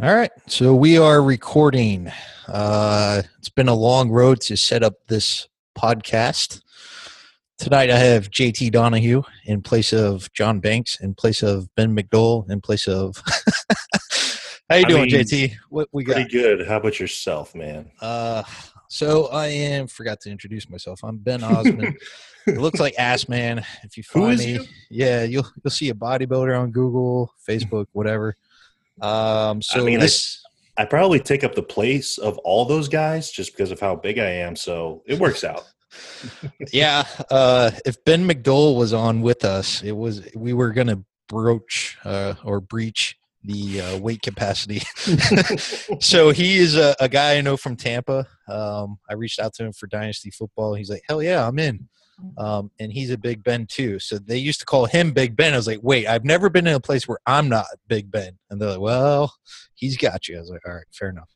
All right, so we are recording. Uh, it's been a long road to set up this podcast. Tonight, I have JT Donahue in place of John Banks, in place of Ben McDowell, in place of. How you I doing, mean, JT? What we got? Pretty good. How about yourself, man? Uh, so I am. Forgot to introduce myself. I'm Ben Osmond. it looks like Ass Man. If you find is me, you? yeah, you'll you'll see a bodybuilder on Google, Facebook, whatever. Um, so mean, I- this. I probably take up the place of all those guys just because of how big I am, so it works out. yeah uh if ben mcdowell was on with us it was we were gonna broach uh or breach the uh, weight capacity so he is a, a guy i know from tampa um i reached out to him for dynasty football he's like hell yeah i'm in um and he's a big ben too so they used to call him big ben i was like wait i've never been in a place where i'm not big ben and they're like well he's got you i was like all right fair enough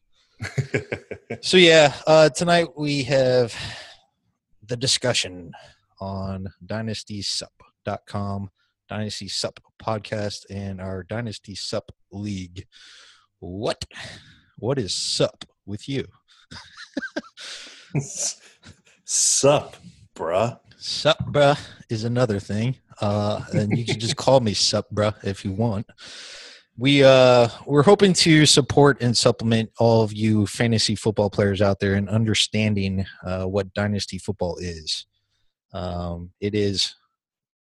so yeah, uh, tonight we have the discussion on dynastysup.com, Dynasty Sup podcast, and our Dynasty Sup League. What? What is sup with you? Sup, bruh. Sup, bruh, is another thing. Uh, and you can just call me sup, bruh, if you want. We uh, we're hoping to support and supplement all of you fantasy football players out there in understanding uh, what dynasty football is. Um, it is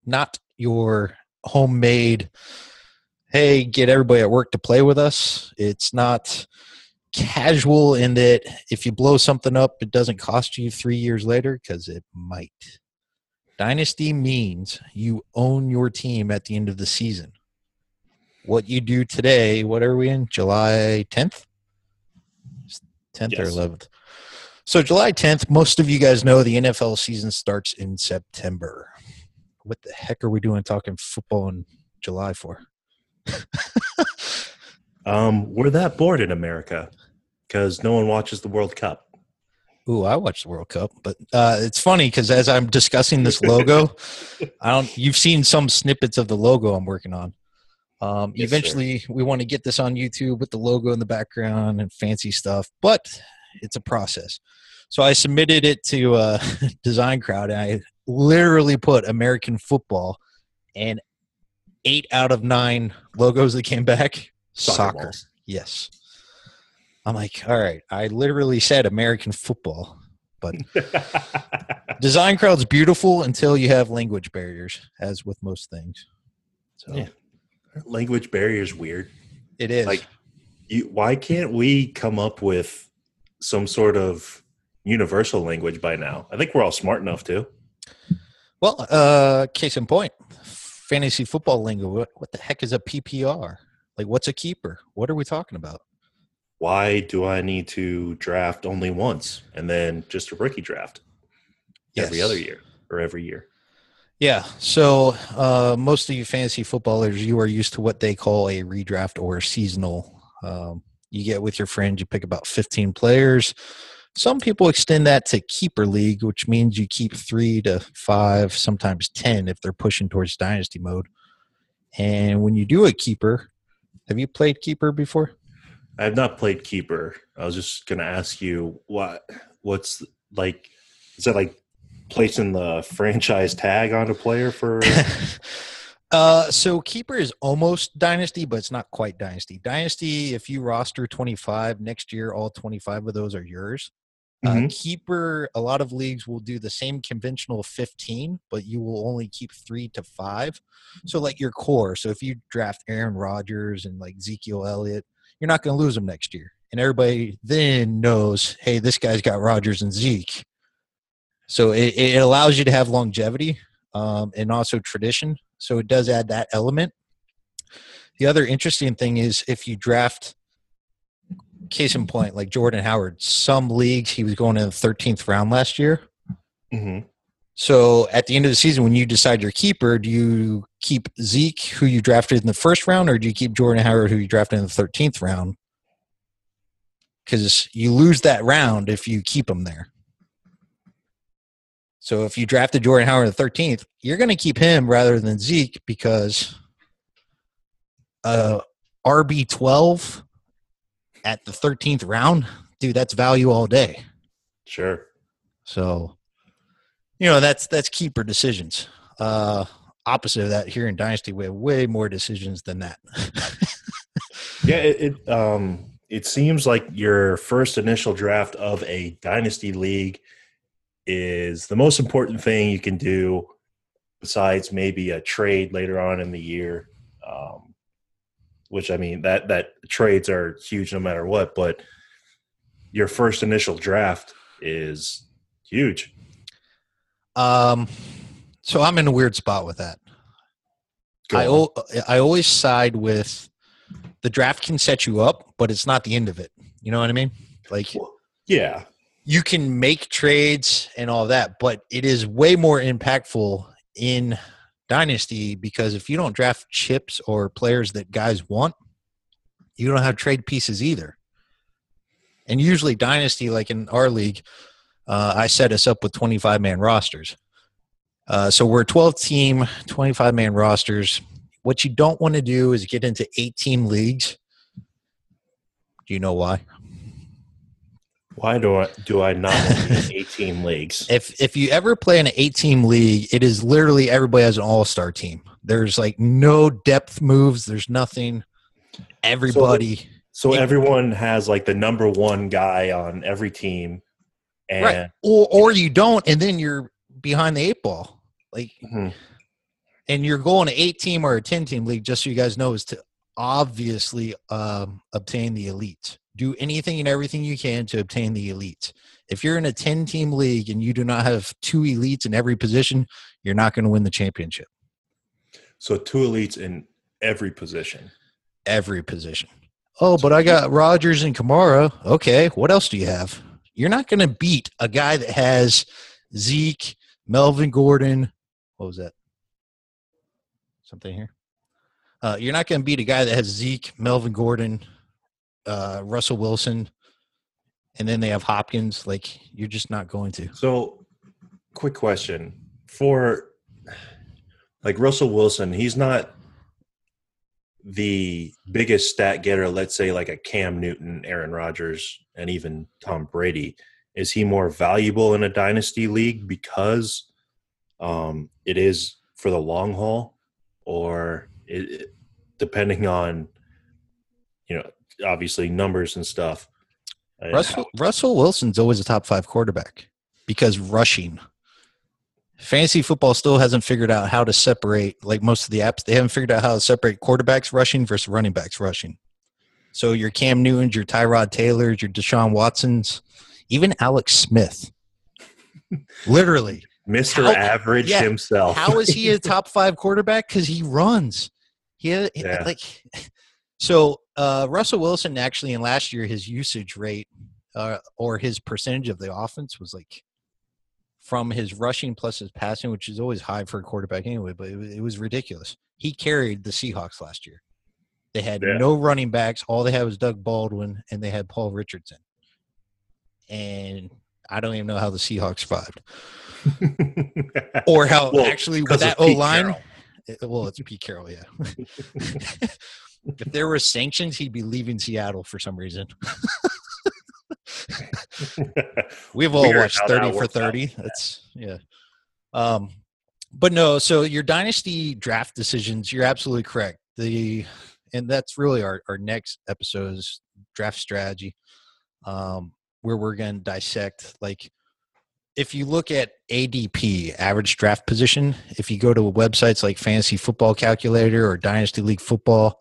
not your homemade. Hey, get everybody at work to play with us. It's not casual in that if you blow something up, it doesn't cost you three years later because it might. Dynasty means you own your team at the end of the season. What you do today, what are we in? July 10th? 10th or 11th? So, July 10th, most of you guys know the NFL season starts in September. What the heck are we doing talking football in July for? Um, we're that bored in America because no one watches the World Cup. Ooh, I watched the World Cup, but uh, it's funny because as I'm discussing this logo, I don't. You've seen some snippets of the logo I'm working on. Um, Yes, sir. eventually, we want to get this on YouTube with the logo in the background and fancy stuff, but it's a process. So I submitted it to uh, Design Crowd, and I literally put American football, and eight out of nine logos that came back Soccer soccer. Yes. I'm like, all right. I literally said American football, but design crowd's beautiful until you have language barriers, as with most things. So Yeah. Language barriers weird. it is. Like, you, why can't we come up with some sort of universal language by now? I think we're all smart enough to. well, uh, case in point, fantasy football lingo. What, what the heck is a PPR? Like, what's a keeper? What are we talking about? Why do I need to draft only once and then just a rookie draft every other year or every year? Yeah. So uh, most of you fantasy footballers, you are used to what they call a redraft or a seasonal. Um, you get with your friends, you pick about 15 players. Some people extend that to keeper league, which means you keep three to five, sometimes 10 if they're pushing towards dynasty mode. And when you do a keeper, have you played keeper before? I have not played keeper. I was just gonna ask you what what's like is that like placing the franchise tag on a player for uh, so keeper is almost dynasty, but it's not quite dynasty. Dynasty, if you roster 25 next year, all 25 of those are yours. Uh, Mhm. keeper, a lot of leagues will do the same conventional 15, but you will only keep three to five. So, like your core. So, if you draft Aaron Rodgers and like Ezekiel Elliott, you're not going to lose them next year. And everybody then knows, hey, this guy's got Rodgers and Zeke. So, it, it allows you to have longevity um, and also tradition. So, it does add that element. The other interesting thing is if you draft case in point, like Jordan Howard, some leagues he was going in the 13th round last year. Mhm. So at the end of the season, when you decide your keeper, do you keep Zeke, who you drafted in the first round, or do you keep Jordan Howard, who you drafted in the 13th round? Because you lose that round if you keep him there. So if you drafted Jordan Howard in the 13th, you're going to keep him rather than Zeke because uh, RB12 at the 13th round, dude, that's value all day. Sure. So, you know, that's that's keeper decisions. Uh opposite of that here in Dynasty, we have way more decisions than that. Yeah, it, it um it seems like your first initial draft of a dynasty league is the most important thing you can do besides maybe a trade later on in the year. Um, which I mean that that trades are huge no matter what, but your first initial draft is huge. Um so I'm in a weird spot with that. Go I on. o- I always side with the draft can set you up, but it's not the end of it. You know what I mean? Like yeah, you can make trades and all that, but it is way more impactful in dynasty because if you don't draft chips or players that guys want, you don't have trade pieces either. And usually dynasty, like in our league, uh, I set us up with 25 man rosters. Uh, so we're 12 team, 25 man rosters. What you don't want to do is get into 18 leagues. Do you know why? Why do I do I not want to be in 18 leagues? if if you ever play in an eight team league, it is literally everybody has an all star team. There's like no depth moves. There's nothing. Everybody, So It- everyone has like the number one guy on every team, and right? Or or you don't, and then you're behind the eight ball. Like, Mhm. and you're going to eight team or a ten team league. Just so you guys know, is to obviously um, obtain the elite. Do anything and everything you can to obtain the elite. If you're in a ten team league and you do not have two elites in every position, you're not going to win the championship. so two elites in every position. every position. Oh, but I got Rodgers and Kamara. Okay, what else do you have? You're not going to beat a guy that has Zeke, Melvin Gordon. What was that? Something here. Uh, you're not going to beat a guy that has Zeke, Melvin Gordon, uh, Russell Wilson, and then they have Hopkins. Like you're just not going to. So, quick question for like Russell Wilson, he's not the biggest stat getter, let's say like a Cam Newton, Aaron Rodgers, and even Tom Brady. Is he more valuable in a dynasty league because um, it is for the long haul, or it, depending on you know obviously numbers and stuff? Russell Russell Wilson's always a top five quarterback because rushing. Fantasy football still hasn't figured out how to separate, like most of the apps, they haven't figured out how to separate quarterbacks rushing versus running backs rushing. So your Cam Newtons, your Tyrod Taylors, your Deshaun Watsons, even Alex Smith. Literally. Mr. How- Average yeah, himself. How is he a top five quarterback? Because he runs. He Yeah. like so. Uh, Russell Wilson actually in last year his usage rate uh, or his percentage of the offense was like from his rushing plus his passing, which is always high for a quarterback anyway. But it, was- it was ridiculous. He carried the Seahawks last year. They had Yeah. no running backs. All they had was Doug Baldwin, and they had Paul Richardson. And I don't even know how the Seahawks survived, or how Well, actually with that O line. Well, it's Pete Carroll, yeah. if there were sanctions, he'd be leaving Seattle for some reason. We've all Weird watched Thirty for works out. Thirty. That's yeah. Um, but no. So your dynasty draft decisions, you're absolutely correct. The and that's really our our next episode is draft strategy, um, where we're going to dissect like if you look at ADP, average draft position, if you go to websites like Fantasy Football Calculator or Dynasty League Football,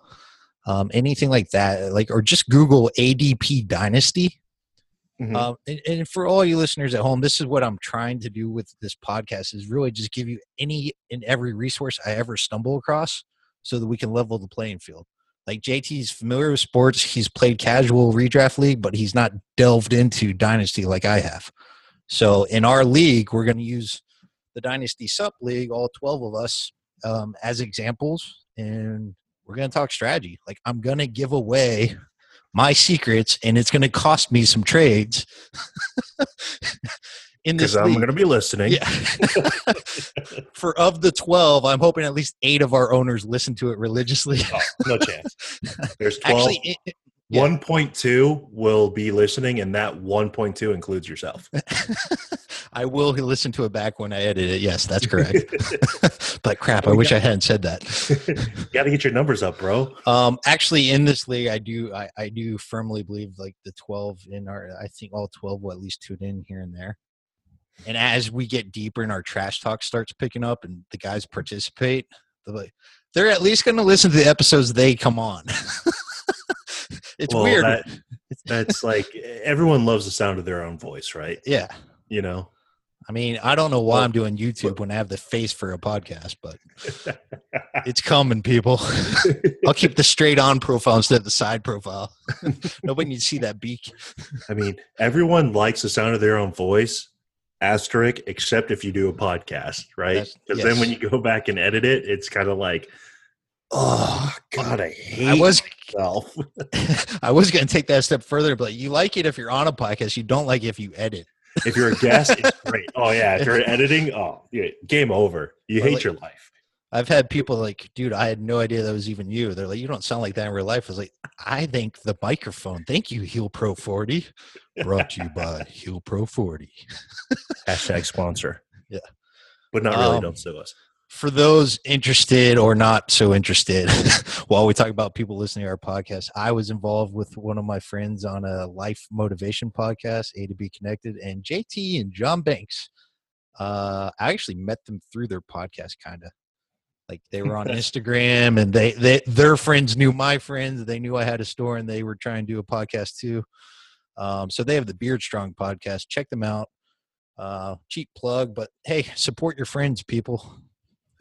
um, anything like that, like or just Google ADP Dynasty. Mhm. Um, and, and for all you listeners at home, this is what I'm trying to do with this podcast is really just give you any and every resource I ever stumble across so that we can level the playing field. Like JT's familiar with sports, he's played casual redraft league, but he's not delved into dynasty like I have. So in our league, we're going to use the Dynasty Sup League, all 12 of us, um, as examples, and we're going to talk strategy. Like I'm going to give away my secrets, and it's going to cost me some trades in this Because I'm going to be listening. Yeah. For of the 12, I'm hoping at least eight of our owners listen to it religiously. Oh, no chance. There's 12. Actually, Yeah. 1.2 will be listening, and that 1.2 includes yourself. I will listen to it back when I edit it. Yes, that's correct. but crap, I wish I hadn't said that. Got to get your numbers up, bro. Um, actually, in this league, I do I, I do firmly believe like the twelve in our I think all twelve will at least tune in here and there. And as we get deeper and our trash talk starts picking up and the guys participate, they're, like, they're at least going to listen to the episodes they come on. It's Well, weird. that- That's like everyone loves the sound of their own voice, right? yeah. You know, I mean, I don't know why Well, I'm doing YouTube when I have the face for a podcast, but it's coming, people. I'll keep the straight on profile instead of the side profile. Nobody needs to see that beak. I mean, everyone likes the sound of their own voice, asterisk, except if you do a podcast, right? Because then when you go back and edit it, it's kind of like, oh God, I hate I was myself. I was going to take that step further, but you like it if you're on a podcast. You don't like it if you edit. if you're a guest, it's great. Oh yeah, if you're editing, oh yeah, game over. You Or hate like- your life. I've had people like, dude, I had no idea that was even you. They're like, you don't sound like that in real life. I was like, I think the microphone. Thank you, Heil Pro 40. Brought to you by Heil Pro 40. Hashtag sponsor. Yeah. But not really. Um, don't sue us. For those interested or not so interested, while we talk about people listening to our podcast, I was involved with one of my friends on a life motivation podcast, A to B Connected, and JT and John Banks. Uh, I actually met them through their podcast, kind of. Like they were on Instagram, and they, they their friends knew my friends. They knew I had a store, and they were trying to do a podcast too. Um, so they have the Beard Strong podcast. Check them out. Uh, cheap plug, but hey, support your friends, people.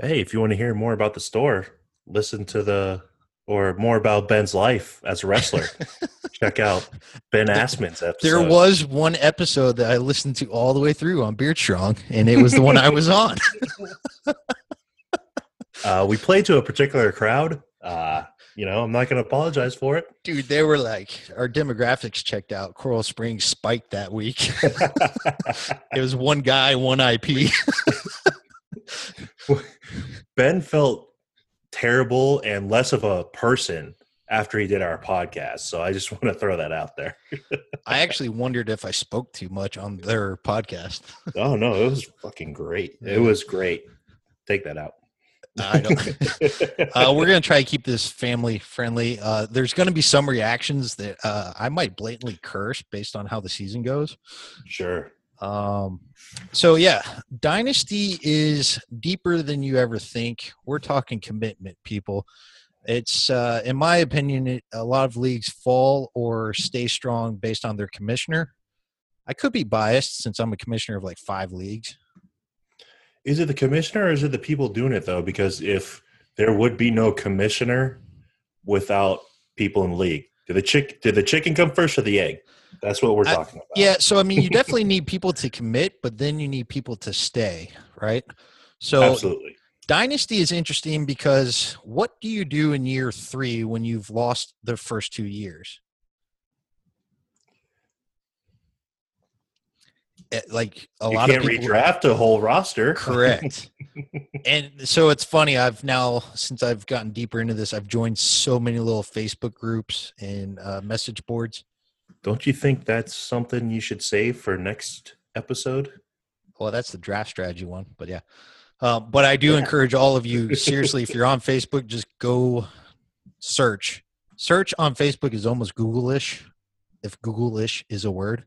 Hey, if you want to hear more about the store, listen to the or more about Ben's life as a wrestler. check out Ben Asman's episode. There was one episode that I listened to all the way through on Beard Strong, and it was the one I was on. Uh, we played to a particular crowd. Uh, you know, I'm not going to apologize for it. Dude, they were like, our demographics checked out. Coral Springs spiked that week. it was one guy, one IP. ben felt terrible and less of a person after he did our podcast. So I just want to throw that out there. I actually wondered if I spoke too much on their podcast. Oh no, it was fucking great. It was great. Take that out. I don't. uh, we're gonna try to keep this family friendly. Uh, there's gonna be some reactions that uh, I might blatantly curse based on how the season goes. sure. Um, so yeah, dynasty is deeper than you ever think. We're talking commitment, people. It's, uh, in my opinion, it, a lot of leagues fall or stay strong based on their commissioner. I could be biased since I'm a commissioner of like five leagues. Is it the commissioner or is it the people doing it though? Because if there would be no commissioner without people in league, did the chick did the chicken come first or the egg? That's what we're I- talking about. Yeah, so I mean, you definitely need people to commit, but then you need people to stay, right? So absolutely. Dynasty is interesting because what do you do in year three when you've lost the first two years? Like a You lot can't of people, redraft a whole roster. correct. and so it's funny. I've now, since I've gotten deeper into this, I've joined so many little Facebook groups and uh, message boards. Don't you think that's something you should save for next episode? Well, that's the draft strategy one, but yeah. Uh, but I do Yeah. encourage all of you, seriously, if you're on Facebook, just go search. Search on Facebook is almost Google-ish, if Google-ish is a word.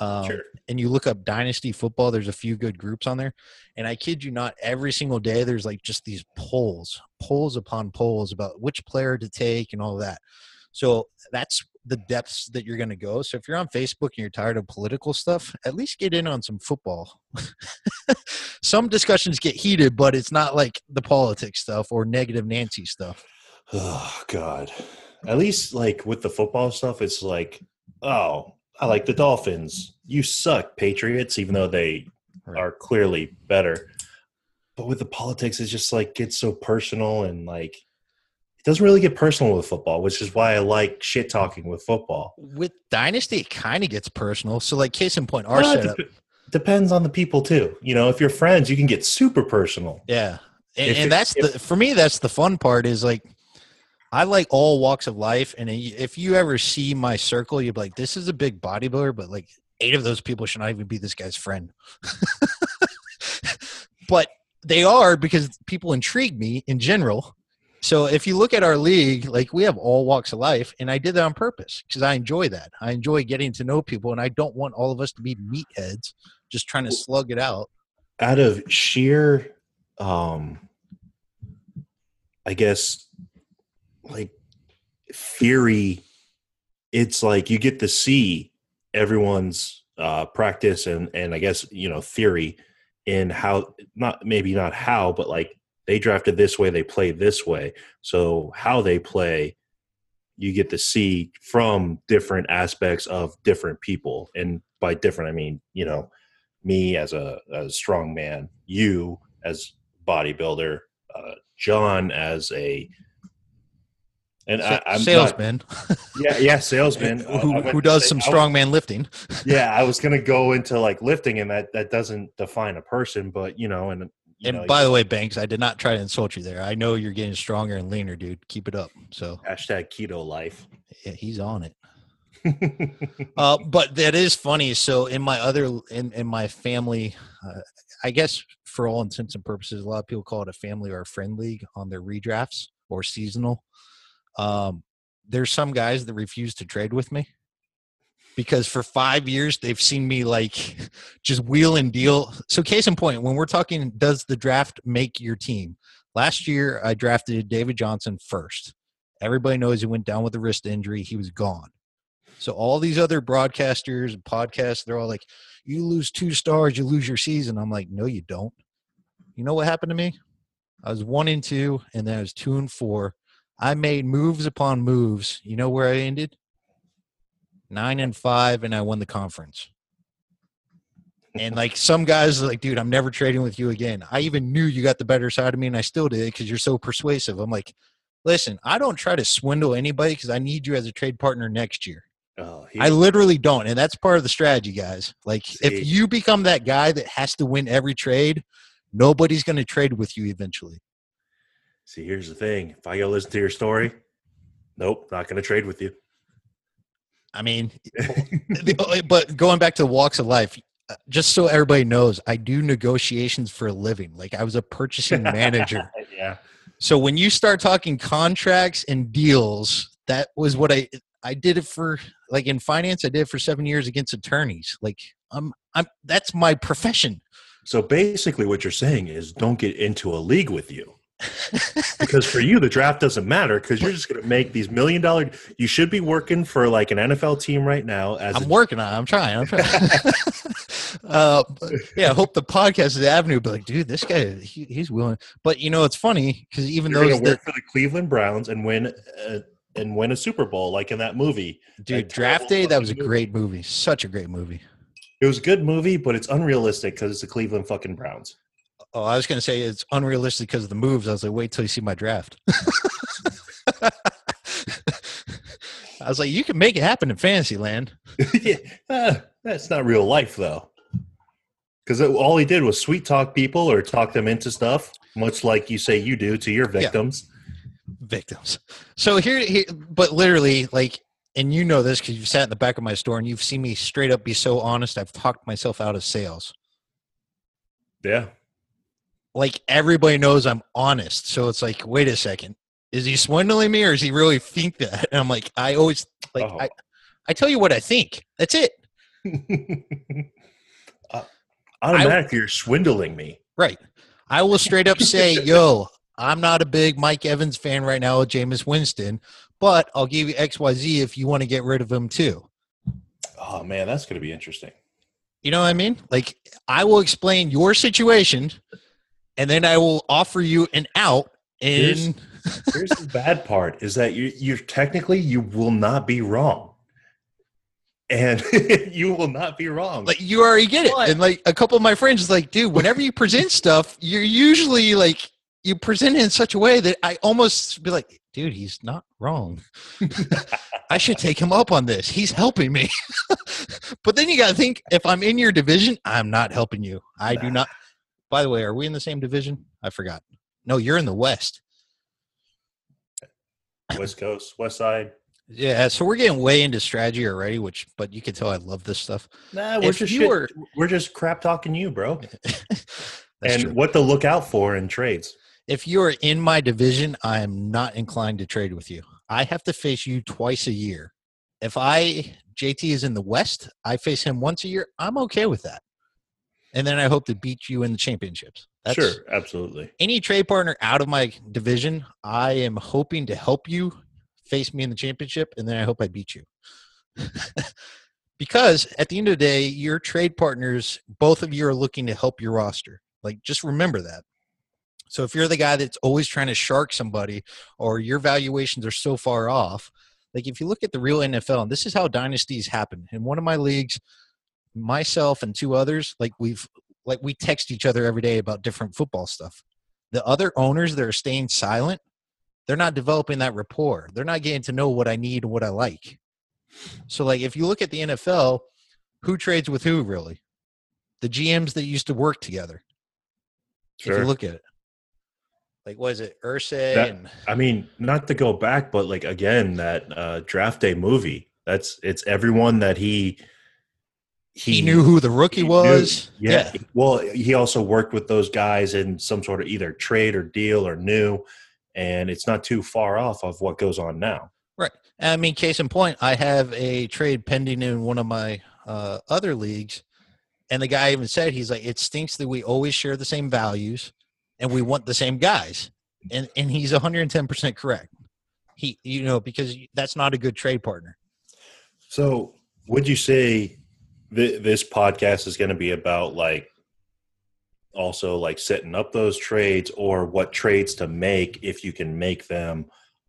Um, sure. And you look up Dynasty Football. There's a few good groups on there, and I kid you not, every single day there's like just these polls, polls upon polls about which player to take and all that. So that's the depths that you're going to go. So if you're on Facebook and you're tired of political stuff, at least get in on some football. some discussions get heated, but it's not like the politics stuff or negative Nancy stuff. Oh God. At least like with the football stuff, it's like, oh, I like the Dolphins. You suck, Patriots, even though they Right. are clearly better. But with the politics, it's just like gets so personal and like it doesn't really get personal with football, which is why I like shit talking with football. With Dynasty, it kind of gets personal. So, like, case in point, our Well, setup. dep- depends on the people too. You know, if you're friends, you can get super personal. Yeah. And, If and that's if- the, for me, that's the fun part is like, I like all walks of life, and if you ever see my circle, you'd be like, "This is a big bodybuilder," but like eight of those people should not even be this guy's friend. but they are because people intrigue me in general. So if you look at our league, like we have all walks of life, and I did that on purpose because I enjoy that. I enjoy getting to know people, and I don't want all of us to be meatheads just trying to slug it out. Out of sheer, um, I guess, like theory, it's like you get to see everyone's uh, practice and and I guess you know theory in how not maybe not how but like they drafted this way they play this way. So how they play you get to see from different aspects of different people. And by different i mean you know me as a, a strong man you as bodybuilder uh, john as a and I, am salesman. Not, yeah, yeah, salesman who, who does say, some strongman lifting. yeah, I was gonna go into like lifting, and that that doesn't define a person, but you know, and and know, by the way, Banks, I did not try to insult you there. I know you're getting stronger and leaner, dude. Keep it up. So hashtag keto life. Yeah, he's on it. uh, but that is funny. So in my other in in my family, uh, I guess for all intents and purposes, a lot of people call it a family or a friend league on their redrafts or seasonal. Um, there's some guys that refuse to trade with me because for five years they've seen me like just wheel and deal. So, case in point, when we're talking, does the draft make your team? Last year, I drafted David Johnson first. Everybody knows he went down with a wrist injury. He was gone. So all these other broadcasters and podcasts, they're all like, "You lose two stars, you lose your season." I'm like, "No, you don't." You know what happened to me? I was one and two, and then I was two and four, I made moves upon moves. You know where I ended? Nine and five, and I won the conference. And like some guys like, dude, I'm never trading with you again. I even knew you got the better side of me, and I still did because you're so persuasive. I'm like, listen, I don't try to swindle anybody because I need you as a trade partner next year. Oh, I literally don't, and that's part of the strategy, guys. Like, See. if you become that guy that has to win every trade, nobody's going to trade with you eventually. See, here's the thing. If I go listen to your story, nope, not going to trade with you. I mean, but going back to walks of life, uh, just so everybody knows, I do negotiations for a living. Like I was a purchasing manager. yeah. So when you start talking contracts and deals, that was what I I did it for like in finance, I did it for 7 years against attorneys. Like I'm I'm that's my profession. So basically what you're saying is don't get into a league with you because for you the draft doesn't matter because you're just going to make these million dollar you should be working for like an nfl team right now as i'm a, working on it. I'm trying. I'm trying. Uh, yeah i hope the podcast is the avenue but like dude this guy he, he's willing. But you know it's funny because even though work for the cleveland browns and win uh, and win a super bowl like in that movie. Dude draft day that was a movie. great movie. Such a great movie. It was a good movie but it's unrealistic because it's the cleveland fucking browns Oh, I was going to say it's unrealistic because of the moves. I was like, wait till you see my draft. I was like, you can make it happen in fantasy land. yeah, uh, that's not real life though. Because all he did was sweet talk people or talk them into stuff, much like you say you do to your victims. Yeah. Victims. So here, here, but literally, like, and you know this because you've sat in the back of my store and you've seen me straight up be so honest. I've talked myself out of sales. Yeah like everybody knows I'm honest. So it's like, wait a second, is he swindling me or is he really think that? And I'm like, I always like oh. I, I tell you what I think. That's it. uh, automatically, I, you're swindling me. Right. I will straight up say, yo, I'm not a big Mike Evans fan right now with Jameis Winston, but I'll give you XYZ if you want to get rid of him too. Oh man, that's going to be interesting. You know what I mean? Like I will explain your situation and then I will offer you an out. In here's, here's the bad part: is that you you're technically you will not be wrong, and you will not be wrong. Like you already get it, but, and like a couple of my friends is like, dude, whenever you present stuff, you're usually like you present it in such a way that I almost be like, dude, he's not wrong. I should take him up on this. He's helping me. but then you got to think if I'm in your division, I'm not helping you. I do not. By the way, are we in the same division? I forgot. No, you're in the West. West Coast, West Side. Yeah, so we're getting way into strategy already, which but you can tell I love this stuff. Nah, we're If just you shit- were- we're just crap talking you, bro. And true. what to look out for in trades. if you're in my division, I am not inclined to trade with you. I have to face you twice a year. If I JT is in the West, I face him once a year. I'm okay with that. And then I hope to beat you in the championships. That's sure, absolutely. any trade partner out of my division, I am hoping to help you face me in the championship, and then I hope I beat you. because at the end of the day, your trade partners, both of you are looking to help your roster. Like, just remember that. So if you're the guy that's always trying to shark somebody, or your valuations are so far off, like if you look at the real NFL, and this is how dynasties happen. In one of my leagues, myself and two others, like we've like we text each other every day about different football stuff. The other owners that are staying silent, they're not developing that rapport. They're not getting to know what I need and what I like. So like if you look at the NFL, who trades with who really? The GMs that used to work together. Sure. If you look at it. Like was it Ursay That- and I mean, not to go back, but like again, that uh, draft day movie. That's it's everyone that he he, knew who the rookie he knew. was. Yeah. Well, he also worked with those guys in some sort of either trade or deal or new, and it's not too far off of what goes on now. Right. I mean, case in point, I have a trade pending in one of my uh, other leagues, and the guy even said he's like, "It stinks that we always share the same values, and we want the same guys," and and he's 110 percent correct. He, you know, because that's not a good trade partner. So, would you say th- this podcast is going to be about like also like setting up those trades or what trades to make if you can make them?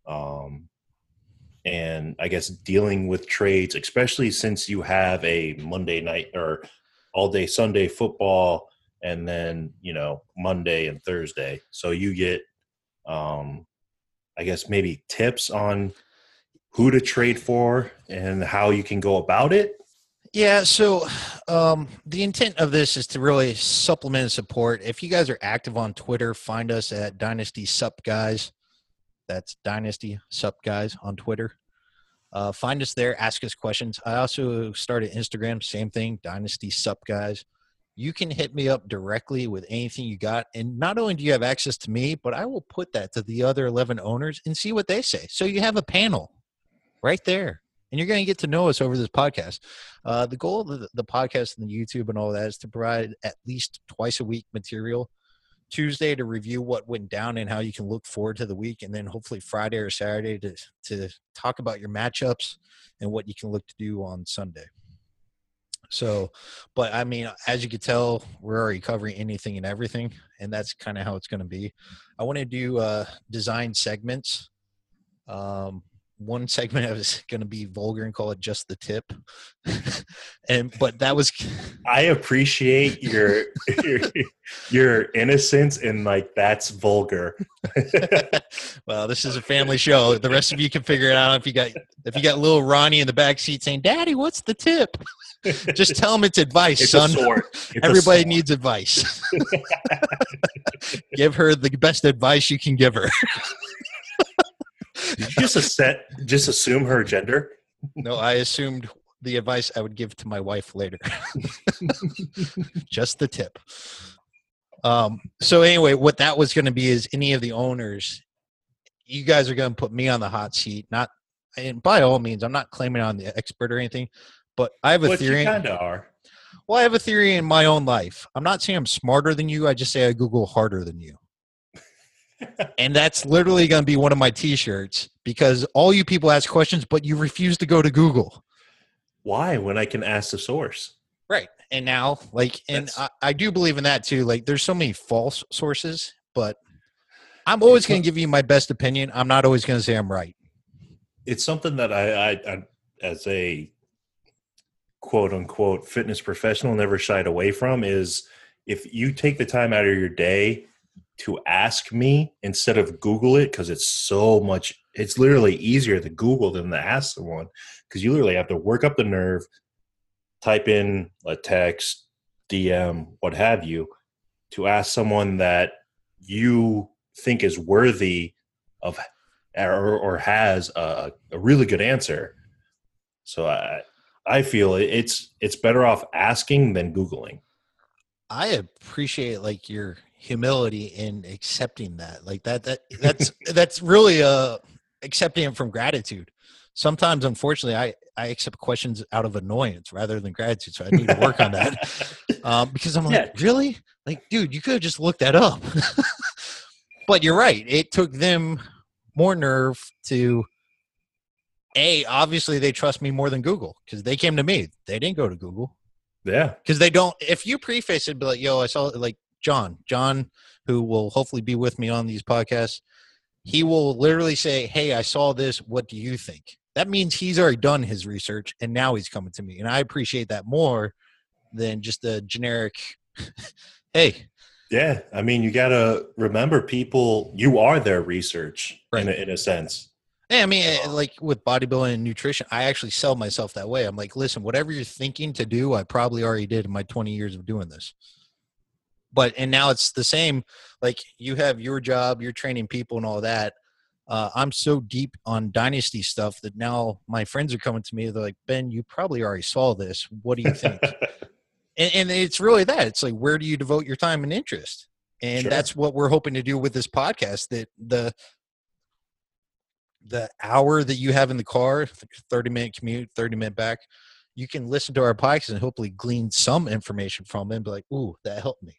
Um, and I guess dealing with trades, especially since you have a Monday night or all day Sunday football and then, you know, Monday and Thursday. So you get, um, I guess, maybe tips on who to trade for and how you can go about it. Yeah, so um, the intent of this is to really supplement and support. If you guys are active on Twitter, find us at Dynasty Sup Guys. That's Dynasty Sup Guys on Twitter. Uh, find us there, ask us questions. I also started Instagram, same thing, Dynasty Sup Guys. You can hit me up directly with anything you got. And not only do you have access to me, but I will put that to the other 11 owners and see what they say. So you have a panel right there. And you're going to get to know us over this podcast. Uh, the goal of the, the podcast and the YouTube and all that is to provide at least twice a week material. Tuesday to review what went down and how you can look forward to the week, and then hopefully Friday or Saturday to to talk about your matchups and what you can look to do on Sunday. So, but I mean, as you can tell, we're already covering anything and everything, and that's kind of how it's going to be. I want to do uh, design segments. Um, one segment I was going to be vulgar and call it just the tip, and but that was I appreciate your your, your innocence and like that's vulgar. well, this is a family show. The rest of you can figure it out if you got if you got little Ronnie in the back seat saying, "Daddy, what's the tip?" Just tell him it's advice, It's son. Everybody needs advice. give her the best advice you can give her. Did you just just assume her gender? No, I assumed the advice I would give to my wife later. Just the tip. Um, so anyway, what that was going to be is any of the owners, you guys are going to put me on the hot seat. Not, and by all means, I'm not claiming I'm the expert or anything, but I have a But you theory. kind of are. Well, I have a theory in my own life. I'm not saying I'm smarter than you. I just say I Google harder than you. And that's literally going to be one of my T-shirts because all you people ask questions, but you refuse to go to Google. Why? When I can ask the source. Right. And now, like, and I, I do believe in that too. Like, there's so many false sources, but I'm always going to give you my best opinion. I'm not always going to say I'm right. It's something that I, I, I, as a quote unquote fitness professional, never shied away from. Is if you take the time out of your day to ask me instead of Google it, because it's so much. It's literally easier to Google than to ask someone, because you literally have to work up the nerve, type in a text, DM, what have you, to ask someone that you think is worthy of or, or has a, a really good answer. So I I feel it's it's better off asking than googling. I appreciate like your humility in accepting that. Like that that that's that's really uh accepting it from gratitude. Sometimes unfortunately I I accept questions out of annoyance rather than gratitude. So I need to work on that. Um, because I'm like, yeah. really? Like, dude, you could have just looked that up. but you're right. It took them more nerve to a obviously they trust me more than Google because they came to me. They didn't go to Google. Yeah, because they don't. If you preface it, be like, "Yo, I saw like John, John, who will hopefully be with me on these podcasts." He will literally say, "Hey, I saw this. What do you think?" That means he's already done his research and now he's coming to me, and I appreciate that more than just a generic. hey, yeah, I mean, you got to remember people, you are their research right. in, a, in a sense. Yeah, I mean, eh, like with bodybuilding and nutrition, I actually sell myself that way. I'm like, listen, whatever you're thinking to do, I probably already did in my 20 years of doing this. But, and now it's the same. Like, you have your job, you're training people and all that. Uh, I'm so deep on dynasty stuff that now my friends are coming to me. They're like, Ben, you probably already saw this. What do you think? and, and, it's really that. It's like, where do you devote your time and interest? And sure. that's what we're hoping to do with this podcast. That the the hour that you have in the car, 30 minute commute, 30 minute back, you can listen to our podcast and hopefully glean some information from it and be like, ooh, that helped me.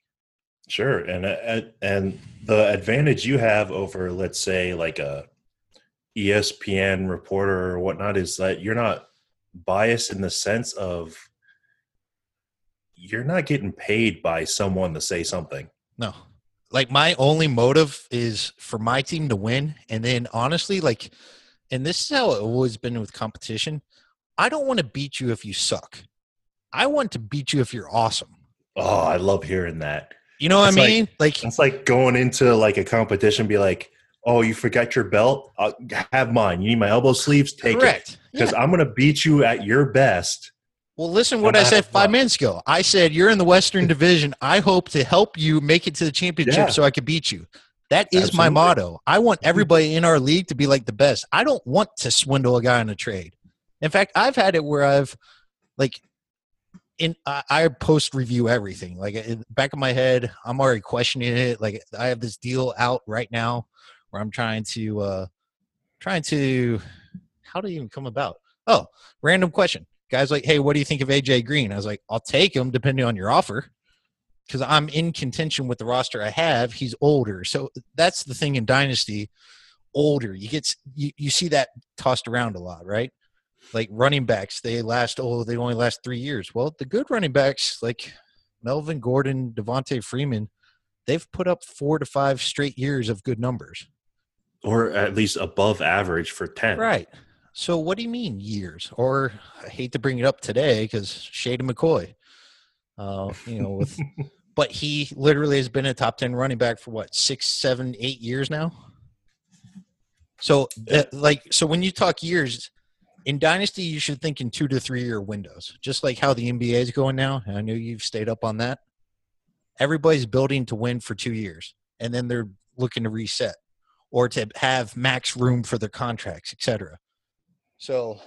Sure. And, uh, and the advantage you have over, let's say, like a ESPN reporter or whatnot is that you're not biased in the sense of you're not getting paid by someone to say something. No like my only motive is for my team to win and then honestly like and this is how it always been with competition i don't want to beat you if you suck i want to beat you if you're awesome oh i love hearing that you know what i mean like, like it's like going into like a competition be like oh you forgot your belt I'll have mine you need my elbow sleeves take correct. it because yeah. i'm going to beat you at your best well, listen what I said five minutes ago. I said you're in the Western Division. I hope to help you make it to the championship yeah. so I could beat you. That is Absolutely. my motto. I want mm-hmm. everybody in our league to be like the best. I don't want to swindle a guy in a trade. In fact, I've had it where I've like in I, I post review everything. Like in back of my head, I'm already questioning it. Like I have this deal out right now where I'm trying to uh trying to how do you even come about? Oh, random question guys like, hey, what do you think of AJ Green? I was like, I'll take him depending on your offer because I'm in contention with the roster I have. He's older, so that's the thing in Dynasty. Older, you get you, you see that tossed around a lot, right? Like running backs, they last oh they only last three years. Well, the good running backs like Melvin Gordon, Devonta Freeman, they've put up four to five straight years of good numbers, or at least above average for ten. Right. So what do you mean years? Or I hate to bring it up today because Shady McCoy, uh, you know, with, but he literally has been a top ten running back for what six, seven, eight years now. So uh, like, so when you talk years in dynasty, you should think in two to three year windows, just like how the NBA is going now. I know you've stayed up on that. Everybody's building to win for two years, and then they're looking to reset or to have max room for their contracts, etc. So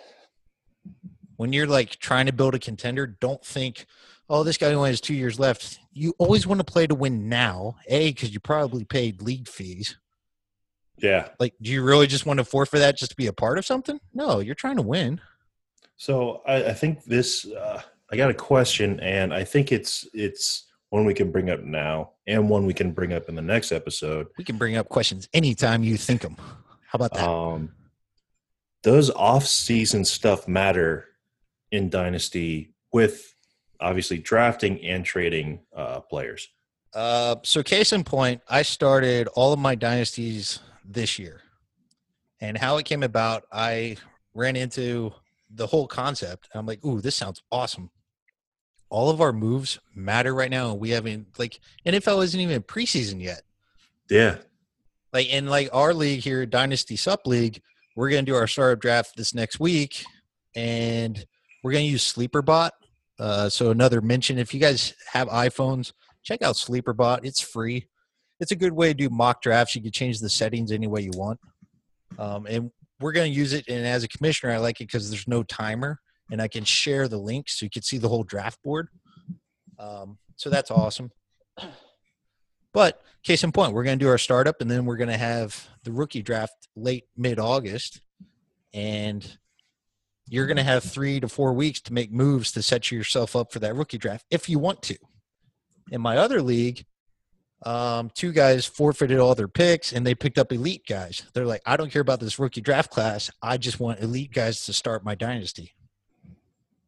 when you're like trying to build a contender, don't think, oh, this guy only has two years left. You always want to play to win now. A, because you probably paid league fees. Yeah. Like, do you really just want to forfeit that just to be a part of something? No, you're trying to win. So I, I think this. Uh, I got a question, and I think it's it's one we can bring up now, and one we can bring up in the next episode. We can bring up questions anytime you think them. How about that? Um, does off-season stuff matter in dynasty with obviously drafting and trading uh, players? Uh, so case in point, I started all of my dynasties this year, and how it came about, I ran into the whole concept. I'm like, "Ooh, this sounds awesome." All of our moves matter right now, we haven't like NFL isn't even preseason yet. Yeah, like in like our league here, Dynasty Sup League, we're going to do our startup draft this next week, and we're going to use SleeperBot. Uh, so another mention: if you guys have iPhones, check out SleeperBot. It's free. It's a good way to do mock drafts. You can change the settings any way you want. Um, and we're going to use it. And as a commissioner, I like it because there's no timer and I can share the links so you can see the whole draft board. Um, so that's awesome. But case in point, we're going to do our startup and then we're going to have the rookie draft late mid August. And you're going to have three to four weeks to make moves to set yourself up for that rookie draft if you want to. In my other league, um, two guys forfeited all their picks and they picked up elite guys. They're like, I don't care about this rookie draft class. I just want elite guys to start my dynasty.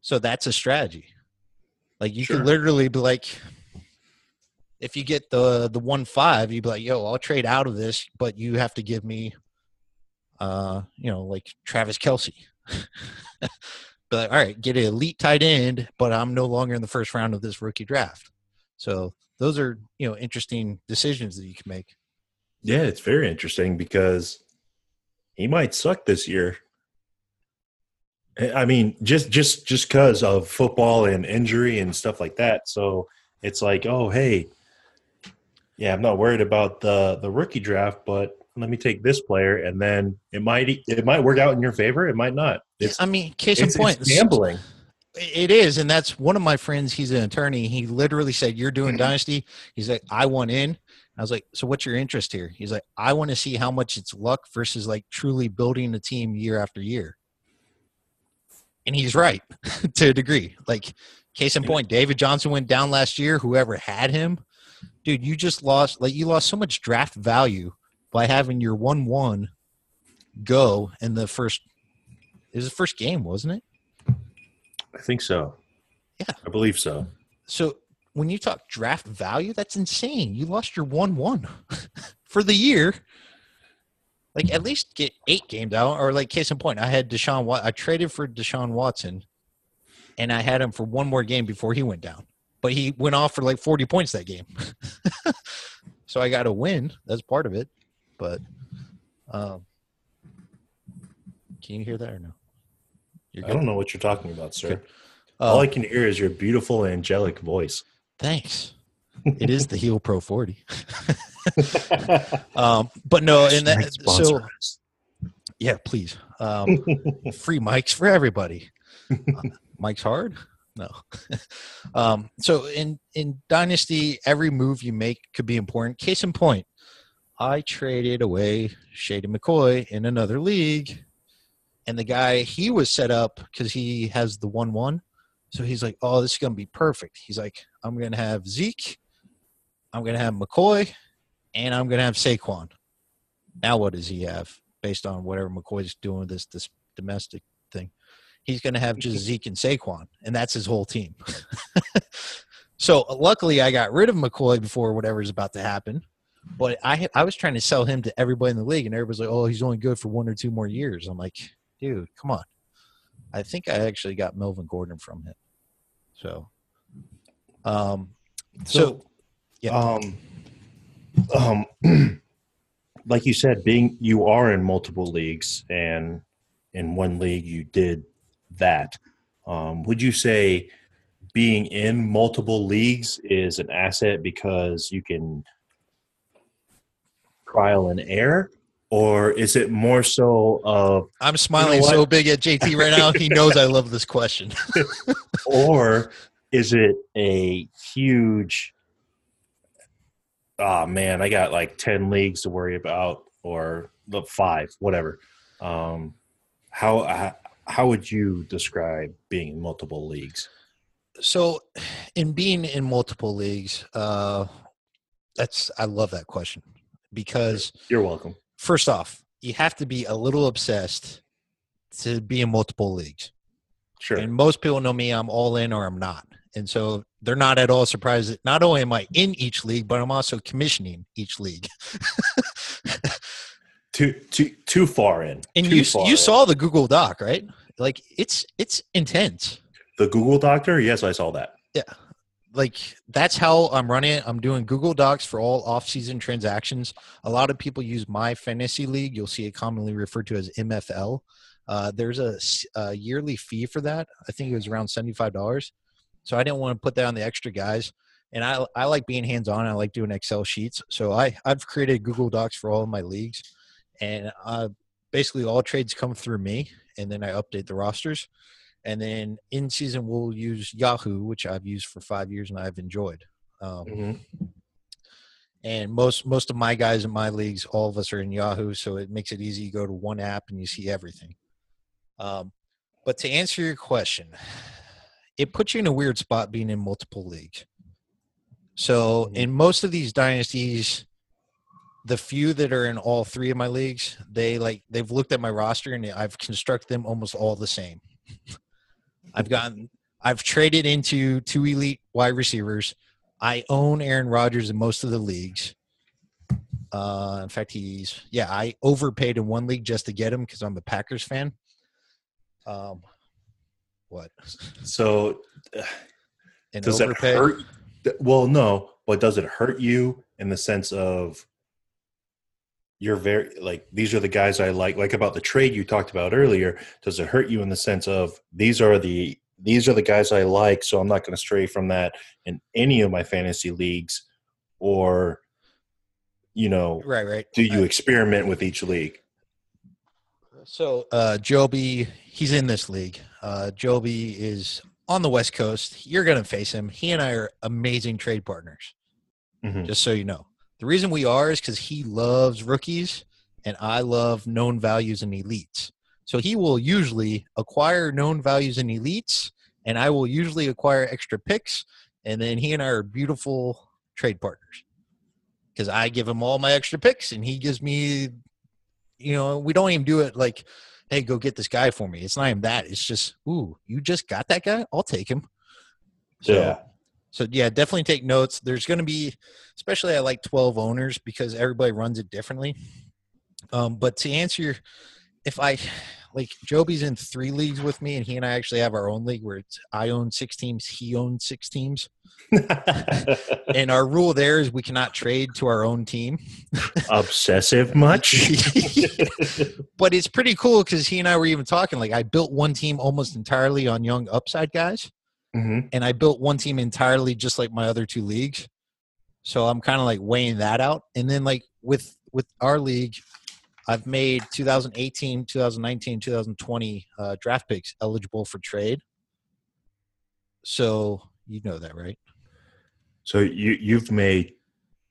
So that's a strategy. Like you sure. could literally be like, if you get the the one five, you'd be like, yo, I'll trade out of this, but you have to give me, uh, you know, like Travis Kelce. but all right, get an elite tight end, but I'm no longer in the first round of this rookie draft. So those are you know interesting decisions that you can make. Yeah, it's very interesting because he might suck this year. I mean, just just just because of football and injury and stuff like that. So it's like, oh, hey, yeah, I'm not worried about the the rookie draft, but let me take this player, and then it might it might work out in your favor. It might not. It's, I mean, case in point, gambling. It is, and that's one of my friends. He's an attorney. He literally said, "You're doing mm-hmm. dynasty." He's like, "I want in." I was like, "So what's your interest here?" He's like, "I want to see how much it's luck versus like truly building a team year after year." And he's right to a degree. Like, case in point, David Johnson went down last year. Whoever had him, dude, you just lost. Like, you lost so much draft value by having your one-one go in the first. It was the first game, wasn't it? I think so. Yeah. I believe so. So when you talk draft value, that's insane. You lost your 1 1 for the year. Like, at least get eight games out. Or, like, case in point, I had Deshaun Watson. I traded for Deshaun Watson, and I had him for one more game before he went down. But he went off for like 40 points that game. so I got a win. That's part of it. But, um, can you hear that or no? I don't know what you're talking about, sir. Okay. All I um, can hear is your beautiful angelic voice. Thanks. it is the Heil Pro 40. um, but no, and that so yeah, please. Um, free mics for everybody. Uh, Mike's hard. No. um, so in in Dynasty, every move you make could be important. Case in point, I traded away Shady McCoy in another league and the guy he was set up because he has the one one. So he's like oh this is going to be perfect. He's like i'm going to have zeke i'm going to have mccoy and i'm going to have saquon. Now what does he have based on whatever mccoy's doing with this this domestic thing? He's going to have just zeke and saquon and that's his whole team. So uh, luckily i got rid of mccoy before whatever's about to happen but I I was trying to sell him to everybody in the league, and everybody's like, "Oh, he's only good for one or two more years." I'm like, dude, come on. I think I actually got Melvin Gordon from him. So, um, so, so yeah. Um, um, like you said, being you are in multiple leagues, and in one league you did that. Um, would you say being in multiple leagues is an asset because you can trial and error, or is it more so of I'm smiling you know so big at JT right now. he knows I love this question. or is it a huge oh man, I got like 10 leagues to worry about or the 5, whatever. Um how how would you describe being in multiple leagues? So in being in multiple leagues, uh that's I love that question because you're welcome first off, you have to be a little obsessed to be in multiple leagues. Sure. And most people know me, I'm all in or I'm not. And so they're not at all surprised that not only am I in each league, but I'm also commissioning each league. too too too far in. And too you you in. saw the Google Doc, right? Like it's it's intense. The Google Doctor? Yes, I saw that. Yeah like that's how I'm running it. I'm doing Google Docs for all off-season transactions. A lot of people use my fantasy league. You'll see it commonly referred to as MFL. Uh, there's a, a, yearly fee for that. I think it was around seventy-five dollars. So I didn't want to put that on the extra guys. And I I like being hands-on. I like doing Excel sheets. So I I've created Google Docs for all of my leagues, and uh, basically all trades come through me, and then I update the rosters. And then in season, we'll use Yahoo, which I've used for five years and I've enjoyed. Um, Mhm. and most most of my guys in my leagues all of us are in yahoo so it makes it easy you go to one app and you see everything um, but to answer your question it puts you in a weird spot being in multiple leagues so Mhm. in most of these dynasties the few that are in all three of my leagues they like they've looked at my roster and i've constructed them almost all the same i've gotten i've traded into two elite wide receivers I own Aaron Rodgers in most of the leagues. Uh, in fact, he's yeah. I overpaid in one league just to get him because I'm a Packers fan. Um, what? So does that hurt? Well, no, but does it hurt you in the sense of you're very like these are the guys I like, like about the trade you talked about earlier. Does it hurt you in the sense of these are the these are the guys I like, so I'm not going to stray from that in any of my fantasy leagues, or you know, Right, right. do you experiment with each league? So uh, Joby, he's in this league. Uh, Joby is on the West Coast. You're going to face him. He and I are amazing trade partners. Mhm. just so you know. The reason we are is because he loves rookies and I love known values and elites. So he will usually acquire known values and elites, and I will usually acquire extra picks. And then he and I are beautiful trade partners because I give him all my extra picks and he gives me, you know, we don't even do it like, hey, go get this guy for me. It's not even that. It's just, ooh, you just got that guy? I'll take him. So, Yeah. So yeah, definitely take notes. There's going to be, especially I like 12 owners because everybody runs it differently. Um, but to answer your, if I like Joby's in three leagues with me, and he and I actually have our own league where it's I own six teams, he owns six teams, and our rule there is we cannot trade to our own team. Obsessive much? but it's pretty cool because he and I were even talking. Like I built one team almost entirely on young upside guys. Hmm and I built one team entirely just like my other two leagues. So I'm kind of like weighing that out. And then like with with our league, I've made 2018, 2019, 2020 uh, draft picks eligible for trade. So you know that, right? So you you've made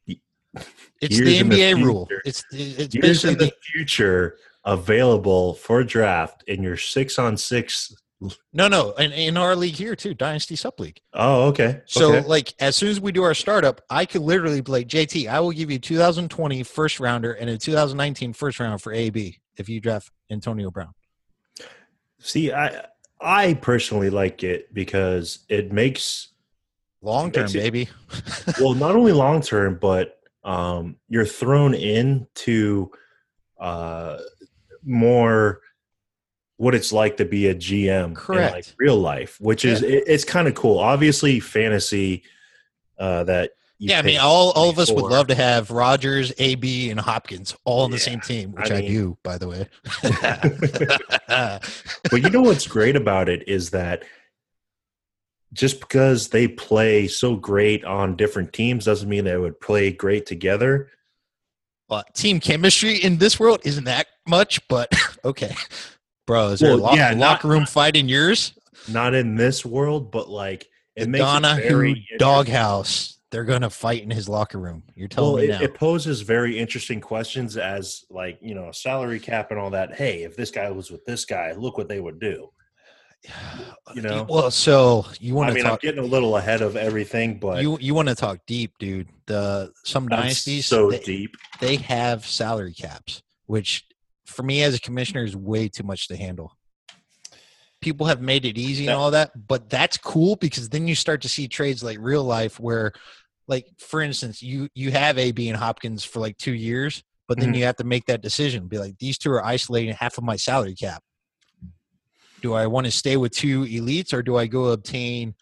It's the in the NBA rule. It's it's years basically in the the, future available for draft in your six on six. No no and in our league here too, Dynasty Sup League. Oh, okay. So okay. like as soon as we do our startup, I could literally be like, JT, I will give you 2020 first rounder and a 2019 first round for AB if you draft Antonio Brown. see, I I personally like it because it makes Long term, baby. well not only long term, but um, you're thrown into uh, more what it's like to be a GM in Correct. like real life, which is it, it's kind of cool. Obviously, fantasy uh, that you yeah, I mean, all, all of us would love to have Rodgers, AB, and Hopkins all on the Yeah, same team, which I, mean- do, by the way. but you know what's great about it is that just because they play so great on different teams doesn't mean they would play great together. well, team chemistry in this world isn't that much, but okay. Bro, is there a lock, yeah, locker room fight in yours? Not in this world, but like it The Donahue doghouse. They're gonna fight in his locker room. You're telling Well, me it, now. it poses very interesting questions as like you know salary cap and all that. Hey, if this guy was with this guy, look what they would do. you know? Well, so you want I to mean, I'm getting a little ahead of everything, but You you want to talk deep, dude? The some I'm dynasties so they, deep. they have salary caps, which for me as a commissioner is way too much to handle. People have made it easy and all that, but that's cool because then you start to see trades like real life where, like for instance, you you have AB and Hopkins for like two years, but then Mhm. you have to make that decision. Be like, these two are isolating half of my salary cap. Do I want to stay with two elites or do I go obtain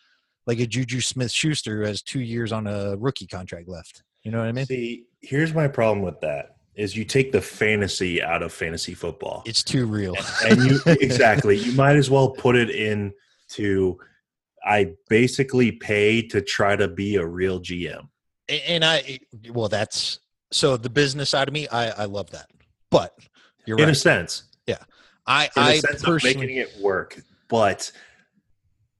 like a Juju Smith Schuster who has two years on a rookie contract left? You know what I mean? See, here's my problem with that: is you take the fantasy out of fantasy football, It's too real. and you exactly you might as well put it in to. I basically pay to try to be a real GM. And I well that's so the business side of me I I love that. But you're in a sense. Yeah. I in I sense of personally making it work, but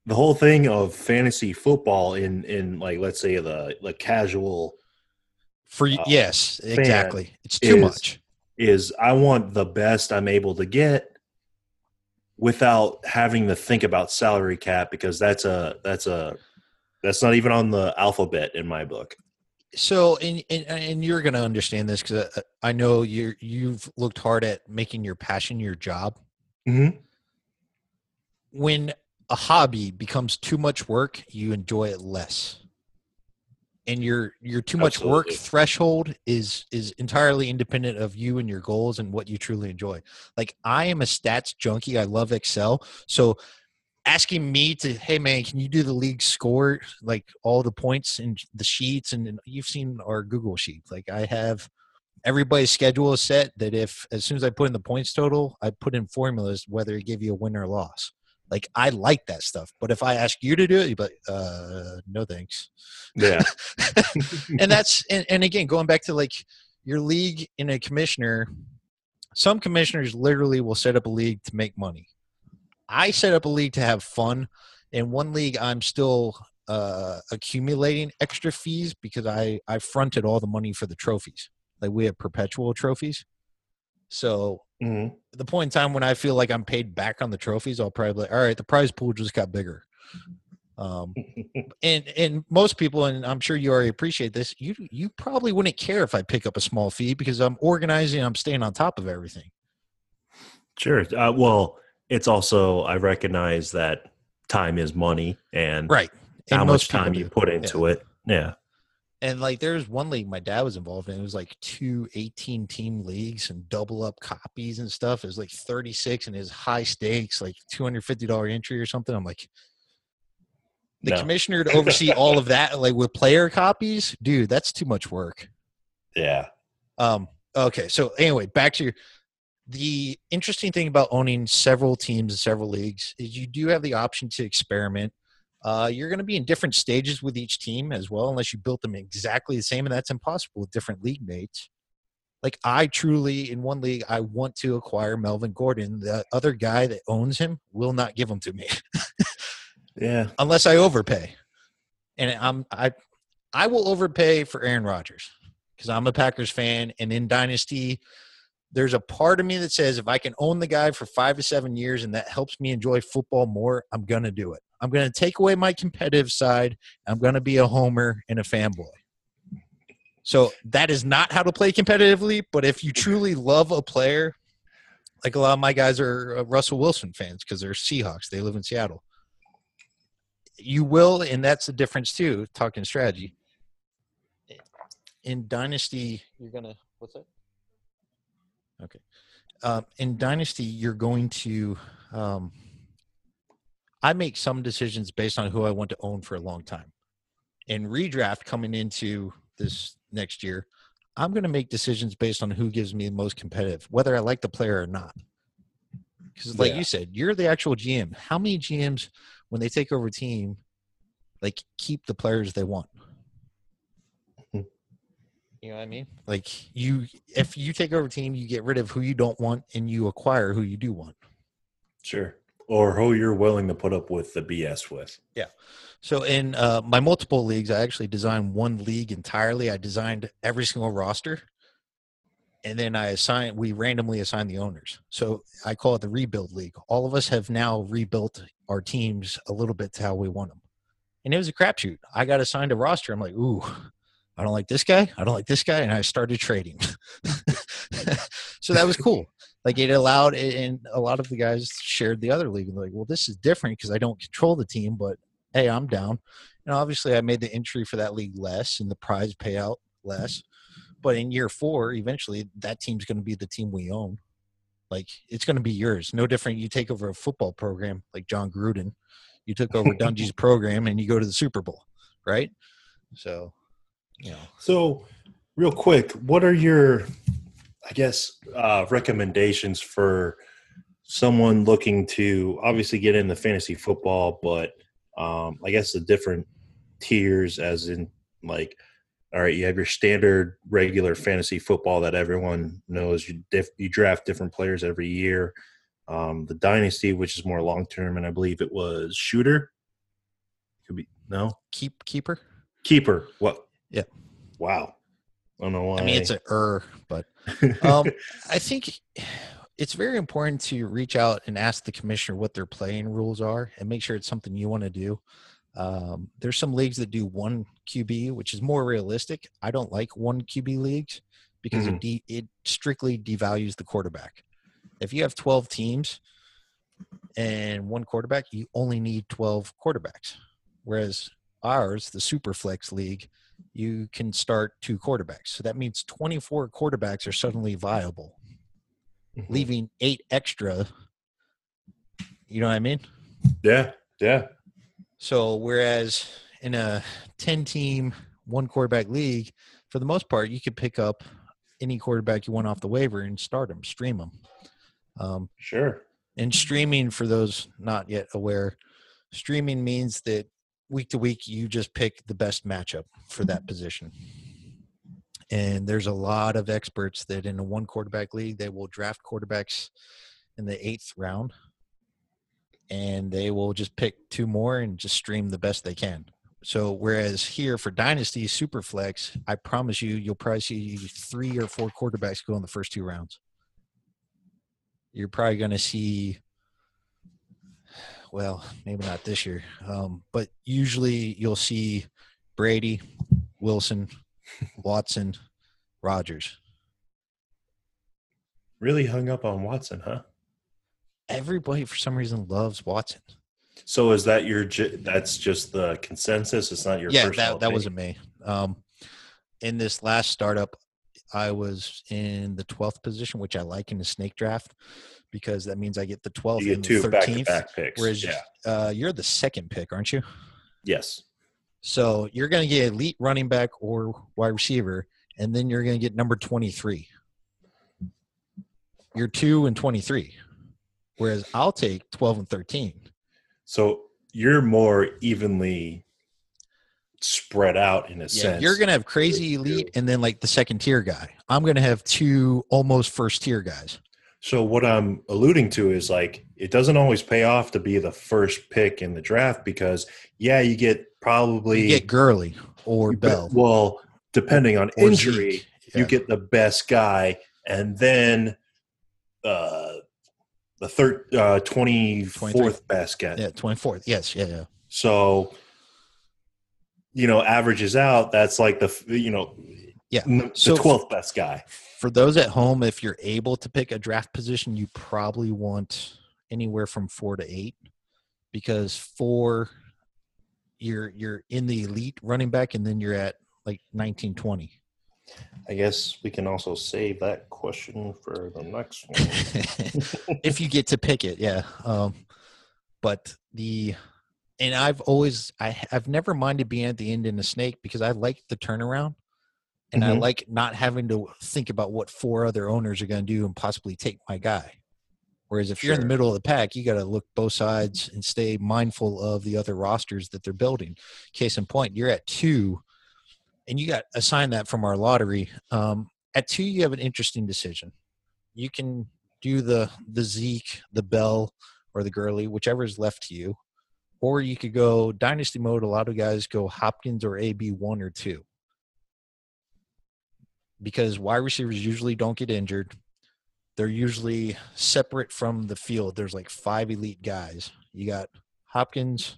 the whole thing of fantasy football in in like let's say the the casual for uh, yes exactly it's too is- much. is I want the best I'm able to get without having to think about salary cap because that's a that's a that's not even on the alphabet in my book. So, and and, and you're going to understand this because I, I know you you've looked hard at making your passion your job. Mm-hmm. When a hobby becomes too much work, you enjoy it less. And your your too much work threshold is is entirely independent of you and your goals and what you truly enjoy. Like I am a stats junkie. I love Excel. So asking me to, hey man, can you do the league score, like all the points and the sheets, and, and you've seen our Google sheet. Like I have everybody's schedule is set that if as soon as I put in the points total, I put in formulas whether it gave you a win or loss. Like I like that stuff. But if I ask you to do it, you'd be like, uh, no thanks. Yeah. and that's and, and again going back to like your league in a commissioner some commissioners literally will set up a league to make money i set up a league to have fun in one league i'm still uh accumulating extra fees because i i fronted all the money for the trophies like we have perpetual trophies so Mhm. the point in time when I feel like I'm paid back on the trophies, I'll probably like, all right, the prize pool just got bigger. Um, and and most people, and I'm sure you already appreciate this, you you probably wouldn't care if I pick up a small fee because I'm organizing, I'm staying on top of everything. Sure. Uh, well, it's also I recognize that time is money, and Right. And how much time you put into it. Yeah. And like there's one league my dad was involved in. It was like two 18 team leagues and double up copies and stuff. It was like 36 and his high stakes, like $250 entry or something. I'm like, the No. commissioner to oversee all of that, like with player copies, dude, that's too much work. Yeah. Um, okay, so anyway, back to your the interesting thing about owning several teams and several leagues is you do have the option to experiment. Uh, you're going to be in different stages with each team as well, unless you built them exactly the same, and that's impossible with different league mates. Like I truly, in one league, I want to acquire Melvin Gordon. The other guy that owns him will not give him to me Yeah. unless I overpay. And I'm I I will overpay for Aaron Rodgers because I'm a Packers fan and in Dynasty there's a part of me that says if I can own the guy for 5 to 7 years and that helps me enjoy football more, I'm going to do it. I'm going to take away my competitive side. I'm going to be a homer and a fanboy. So that is not how to play competitively, but if you truly love a player, like a lot of my guys are uh, Russell Wilson fans because they're Seahawks. They live in Seattle you will, and that's the difference too. Talking strategy in Dynasty, you're gonna what's that? Okay, um, in Dynasty, you're going to. Um, I make some decisions based on who I want to own for a long time. In redraft coming into this next year, I'm going to make decisions based on who gives me the most competitive, whether I like the player or not. Because, like Yeah. you said, you're the actual GM. How many GMs, when they take over a team, like keep the players they want? Mhm. You know what I mean? Like you, if you take over a team, you get rid of who you don't want, and you acquire who you do want. Sure. Or who you're willing to put up with the BS with. Yeah. So in uh, my multiple leagues, I actually designed one league entirely. I designed every single roster, and then I assign we randomly assign the owners. So I call it the rebuild league. All of us have now rebuilt our teams a little bit to how we want them, and it was a crapshoot. I got assigned a roster. I'm like, ooh, I don't like this guy. I don't like this guy, and I started trading. so that was cool. Like it allowed, and a lot of the guys shared the other league and like, well, this is different because I don't control the team, but hey, I'm down. And obviously, I made the entry for that league less and the prize payout less. But in year four, eventually, that team's going to be the team we own. Like it's going to be yours. No different. You take over a football program like Jon Gruden. You took over Dungy's program and you go to the Super Bowl, right? So, you know, So, real quick, what are your, I guess, uh, recommendations for someone looking to obviously get into fantasy football, but um, I guess the different tiers, as in like, all right, you have your standard regular fantasy football that everyone knows. You diff- you draft different players every year. Um, the dynasty, which is more long term, and I believe it was shooter. Could be no Keep keeper. keeper. What? Yeah. Wow. I don't know why. I mean, it's a er, but um, I think it's very important to reach out and ask the commissioner what their playing rules are and make sure it's something you want to do. Um, there's some leagues that do one QB, which is more realistic. I don't like one QB leagues because it, de- it strictly devalues the quarterback. If you have 12 teams and one quarterback, you only need 12 quarterbacks. Whereas ours, the Superflex League, you can start two quarterbacks. So that means 24 quarterbacks are suddenly viable, Mhm. leaving eight extra. You know what I mean? yeah, yeah. So whereas in a 10 team, one quarterback league, for the most part, you could pick up any quarterback you want off the waiver and start them, stream them. Um, Sure. and streaming, for those not yet aware, streaming means that week to week you just pick the best matchup for that mm-hmm. position. And there's a lot of experts that in a one quarterback league, they will draft quarterbacks in the eighth round and they will just pick two more and just stream the best they can. So whereas here for Dynasty Superflex, I promise you, you'll probably see three or four quarterbacks go in the first two rounds. You're probably going to see, well, maybe not this year, um, but usually you'll see Brady, Wilson, Watson, Rodgers. Really hung up on Watson, huh? Everybody for some reason loves Watson. So is that your? That's just the consensus. It's not your. yeah, that that wasn't me. Um, in this last startup, I was in the twelfth position, which I like in the snake draft because that means I get the twelfth You and get the two back to thirteenth. back picks. Whereas yeah. uh, you're the second pick, aren't you? Yes. So you're going to get elite running back or wide receiver, and then you're going to get number 23. You're two and 23. Whereas I'll take 12 and 13. So you're more evenly spread out in a Yeah, sense. you're going to have crazy elite and then like the second tier guy. I'm going to have two almost first tier guys. So what I'm alluding to is like it doesn't always pay off to be the first pick in the draft because yeah, you get probably You get Gurley or Bell. Well, depending on or injury, Zeke. you get the best guy, and then uh, the third uh, twenty fourth best guy. yeah, 24th. Yes, yeah, yeah. So you know, averages out. That's like the you know, Yeah. n- So- the twelfth best guy. For those at home, if you're able to pick a draft position, you probably want anywhere from four to eight because four you're you're in the elite running back and then you're at like 19 20 I guess we can also save that question for the next one. if you get to pick it yeah um but the and i've always i i've never minded being at the end in a snake because i like the turnaround and i Mhm. like not having to think about what four other owners are going to do and possibly take my guy whereas if you're in the middle of the pack you got to look both sides and stay mindful of the other rosters that they're building case in point you're at two and you got assigned that from our lottery um, at two you have an interesting decision you can do the the Zeke, the Bell, or the Gurley, whichever is left to you. Or you could go dynasty mode. A lot of guys go Hopkins or AB one or two. Because wide receivers usually don't get injured. They're usually separate from the field. There's like five elite guys. You got Hopkins,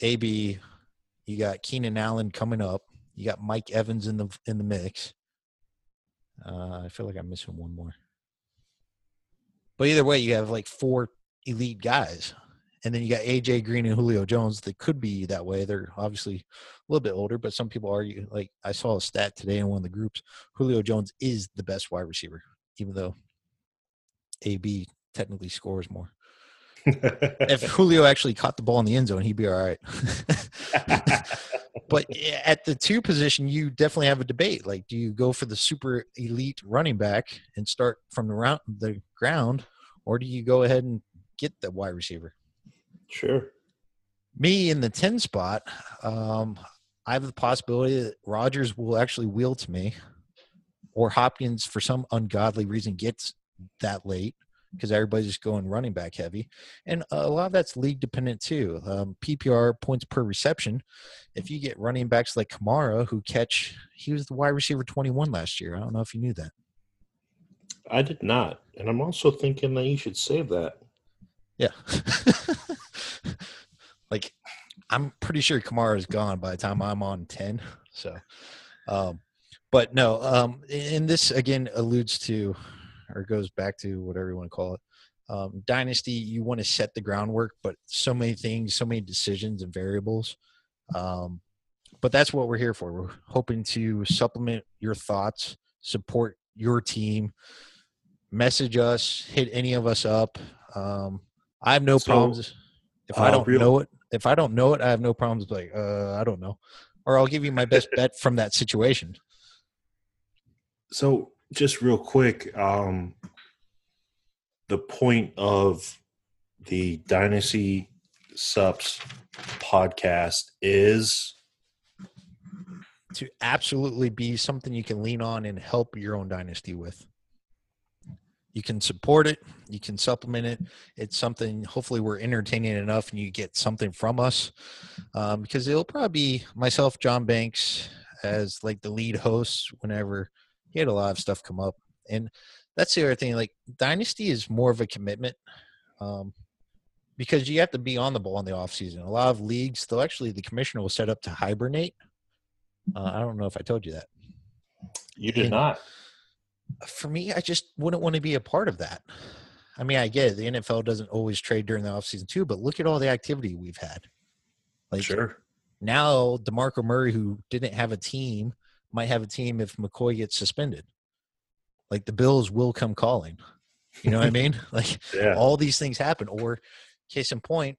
AB, you got Keenan Allen coming up. You got Mike Evans in the in the mix. Uh, I feel like I'm missing one more. But either way, you have like four elite guys. And then you got AJ Green and Julio Jones that could be that way. They're obviously a little bit older, but some people argue like I saw a stat today in one of the groups. Julio Jones is the best wide receiver, even though AB technically scores more. If Julio actually caught the ball in the end zone, he'd be all right. but at the two position, you definitely have a debate. Like, do you go for the super elite running back and start from the round, the ground, or do you go ahead and get the wide receiver? Sure. Me in the ten spot, um, I have the possibility that Rodgers will actually wheel to me, or Hopkins for some ungodly reason gets that late, because everybody's just going running back heavy, and a lot of that's league dependent too. Um, PPR points per reception. If you get running backs like Kamara who catch, he was the wide receiver twenty one last year. I don't know if you knew that. I did not, and I'm also thinking that you should save that. Yeah. like I'm pretty sure Kamara is gone by the time I'm on 10. So, um, but no, um, and this again alludes to or goes back to whatever you want to call it. Um, dynasty, you want to set the groundwork, but so many things, so many decisions and variables. Um, but that's what we're here for. We're hoping to supplement your thoughts, support your team, message us, hit any of us up. Um, I have no so, problems if uh, I don't real- know it. If I don't know it, I have no problems. Like, uh, I don't know, or I'll give you my best bet from that situation. So, just real quick, um, the point of the Dynasty Sups podcast is to absolutely be something you can lean on and help your own dynasty with you can support it you can supplement it. It's something hopefully we're entertaining enough and you get something from us um, because it'll probably be myself john banks as like the lead host whenever he had a lot of stuff come up. And that's the other thing like dynasty is more of a commitment um, because you have to be on the ball in the off season a lot of leagues they'll actually the commissioner will set up to hibernate. Uh, i don't know if i told you that. You did and, not for me, I just wouldn't want to be a part of that. I mean, I get it. The NFL doesn't always trade during the offseason too, but look at all the activity we've had. Like sure. Now DeMarco Murray, who didn't have a team, might have a team if McCoy gets suspended. Like the Bills will come calling. You know what I mean? Like yeah. all these things happen. Or case in point,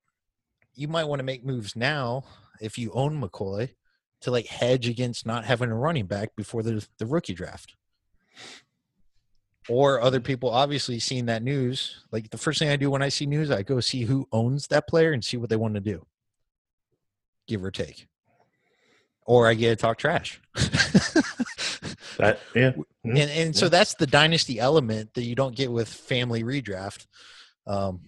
you might want to make moves now if you own McCoy to like hedge against not having a running back before the the rookie draft or other people obviously seeing that news like the first thing i do when i see news i go see who owns that player and see what they want to do. Give or take. Or i get to talk trash. That yeah. Mm-hmm. and, and so that's the dynasty element that you don't get with family redraft um,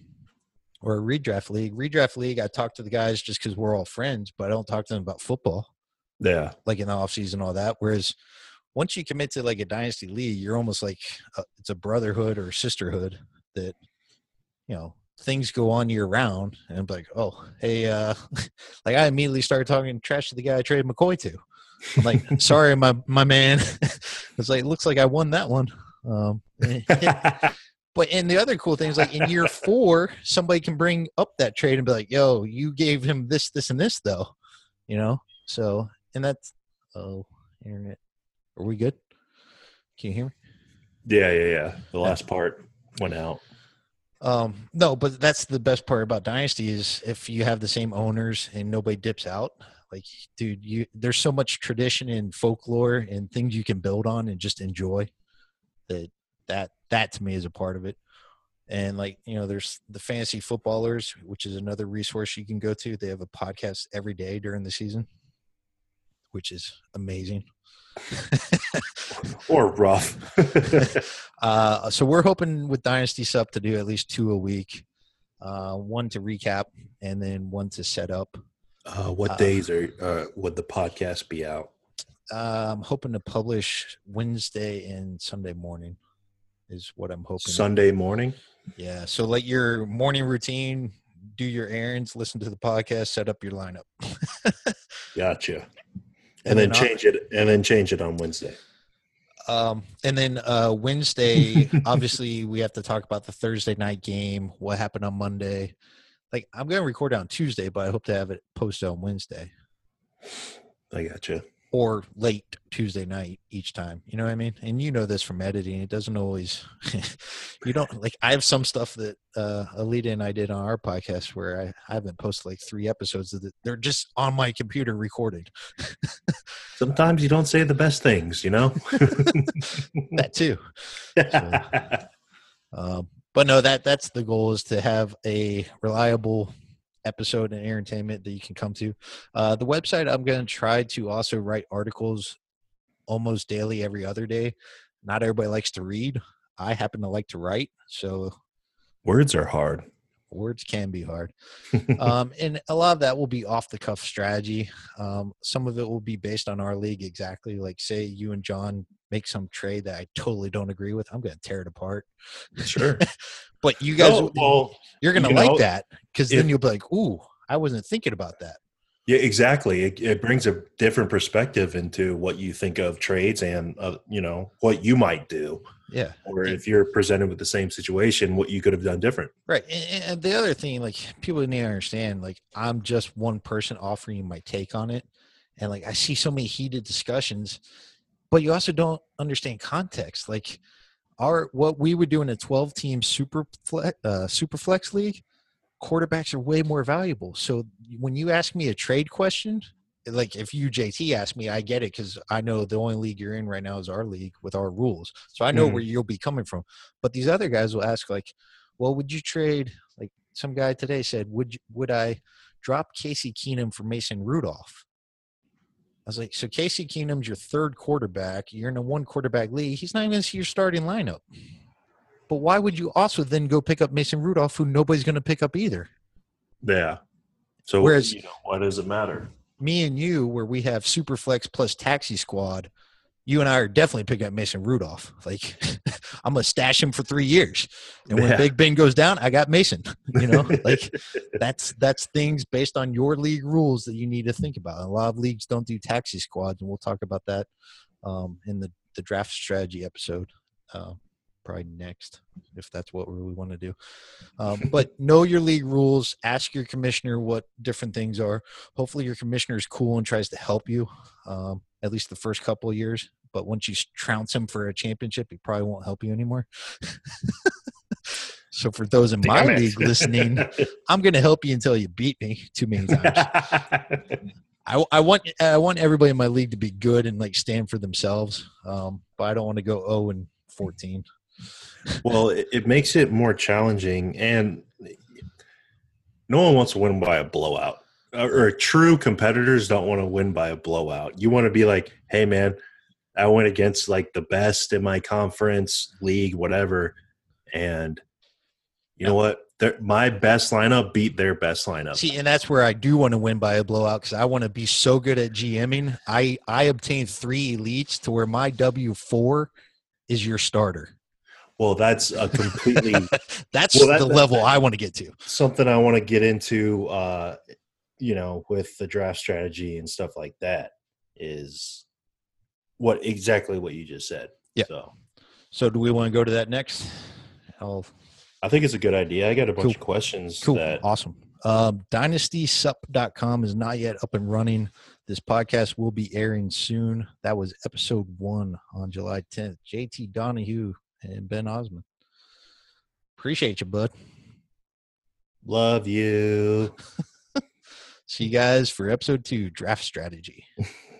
or a redraft league. Redraft league i talk to the guys just because we're all friends but i don't talk to them about football. Yeah. Like in the offseason all that whereas once you commit to like a dynasty league, you're almost like a, it's a brotherhood or sisterhood that you know things go on year round. And I'm like, oh, hey, uh, like I immediately started talking trash to the guy I traded McCoy to. I'm like, sorry, my my man. it's like, it looks like I won that one. Um, but and the other cool thing is like in year four, somebody can bring up that trade and be like, yo, you gave him this, this, and this though, you know. So and that's oh, internet are we good? Can you hear me? Yeah, yeah, yeah. The last part went out. Um, no, but that's the best part about Dynasty is if you have the same owners and nobody dips out. Like, dude, you there's so much tradition and folklore and things you can build on and just enjoy. That that that to me is a part of it. And like you know, there's the fantasy footballers, which is another resource you can go to. They have a podcast every day during the season, which is amazing. or rough. uh, so we're hoping with Dynasty Sup to do at least two a week. Uh, one to recap and then one to set up. Uh, what uh, days are uh, would the podcast be out? Uh, I'm hoping to publish Wednesday and Sunday morning. Is what I'm hoping. Sunday morning. Yeah. So like your morning routine, do your errands, listen to the podcast, set up your lineup. gotcha and, then, then change it and then change it on Wednesday. Um, and then uh, Wednesday, obviously, we have to talk about the Thursday night game. What happened on Monday? Like, I'm going to record on Tuesday, but I hope to have it posted on Wednesday. I gotcha or late Tuesday night each time. You know what I mean? And you know this from editing. It doesn't always you don't like I have some stuff that uh Alita and I did on our podcast where I, I haven't posted like three episodes that they're just on my computer recorded. Sometimes you don't say the best things, you know? that too. So, um, but no, that that's the goal is to have a reliable episode and entertainment that you can come to. Uh, the website, I'm going to try to also write articles almost daily, every other day. Not everybody likes to read. I happen to like to write. So Words are hard. Words can be hard. um, and a lot of that will be off the cuff strategy. Um, some of it will be based on our league exactly. Like, say you and John make some trade that I totally don't agree with, I'm going to tear it apart. Sure. but you guys, No, well, you're going to you like know, that because then you'll be like, ooh, I wasn't thinking about that. Yeah, exactly. It, it brings a different perspective into what you think of trades and uh, you know what you might do, Yeah. or if you're presented with the same situation, what you could have done different. Right. And, and the other thing, like people need to understand, like I'm just one person offering you my take on it. And like I see so many heated discussions, but you also don't understand context. Like our what we would do in a 12 team super flex, uh, super flex league, quarterbacks are way more valuable. So when you ask me a trade question, like if you JT ask me, I get it because I know the only league you're in right now is our league with our rules. So I know Mhm. where you'll be coming from. But these other guys will ask like, well, would you trade? Like some guy today said, would you, would I drop Casey Keenum for Mason Rudolph? I was like, so Casey Keenum's your third quarterback. You're in a one quarterback league. He's not even see your starting lineup. But why would you also then go pick up Mason Rudolph, who nobody's going to pick up either? Yeah. So Whereas- you know, why does it matter? Me and you, where we have Superflex plus Taxi Squad, you and I are definitely picking up Mason Rudolph. Like, I'm gonna stash him for three years, and when Yeah. Big Ben goes down, I got Mason. You know, like that's that's things based on your league rules that you need to think about. A lot of leagues don't do taxi squads, and we'll talk about that um, in the the draft strategy episode. Uh, probably next, if that's what we want to do. Um, but know your league rules. Ask your commissioner what different things are. Hopefully, your commissioner is cool and tries to help you. Um, at least the first couple of years. But once you trounce him for a championship, he probably won't help you anymore. so for those in my league listening, I'm going to help you until you beat me too many times. I, I want I want everybody in my league to be good and like stand for themselves. Um, but I don't want to go 0 and 14. Well, it, it makes it more challenging, and no one wants to win by a blowout. Or, or true competitors don't want to win by a blowout. You want to be like, hey, man, I went against like the best in my conference, league, whatever, and you know what? Their, my best lineup beat their best lineup. See, and that's where I do want to win by a blowout because I want to be so good at GMing. I I obtained three elites to where my W four is your starter. Well, that's a completely That's Well, that- the that- level I want to get to. something I want to get into, uh, you know, with the draft strategy and stuff like that is what exactly what you just said. Yeah. So So, do we want to go to that next? I'll I think it's a good idea. I got a bunch Cool. of questions Cool. that Awesome. Um, DynastySup.com is not yet up and running. This podcast will be airing soon. That was episode one on July 10th. JT Donahue and Ben Osmond. Appreciate you, bud. love you. See you guys for episode two draft strategy.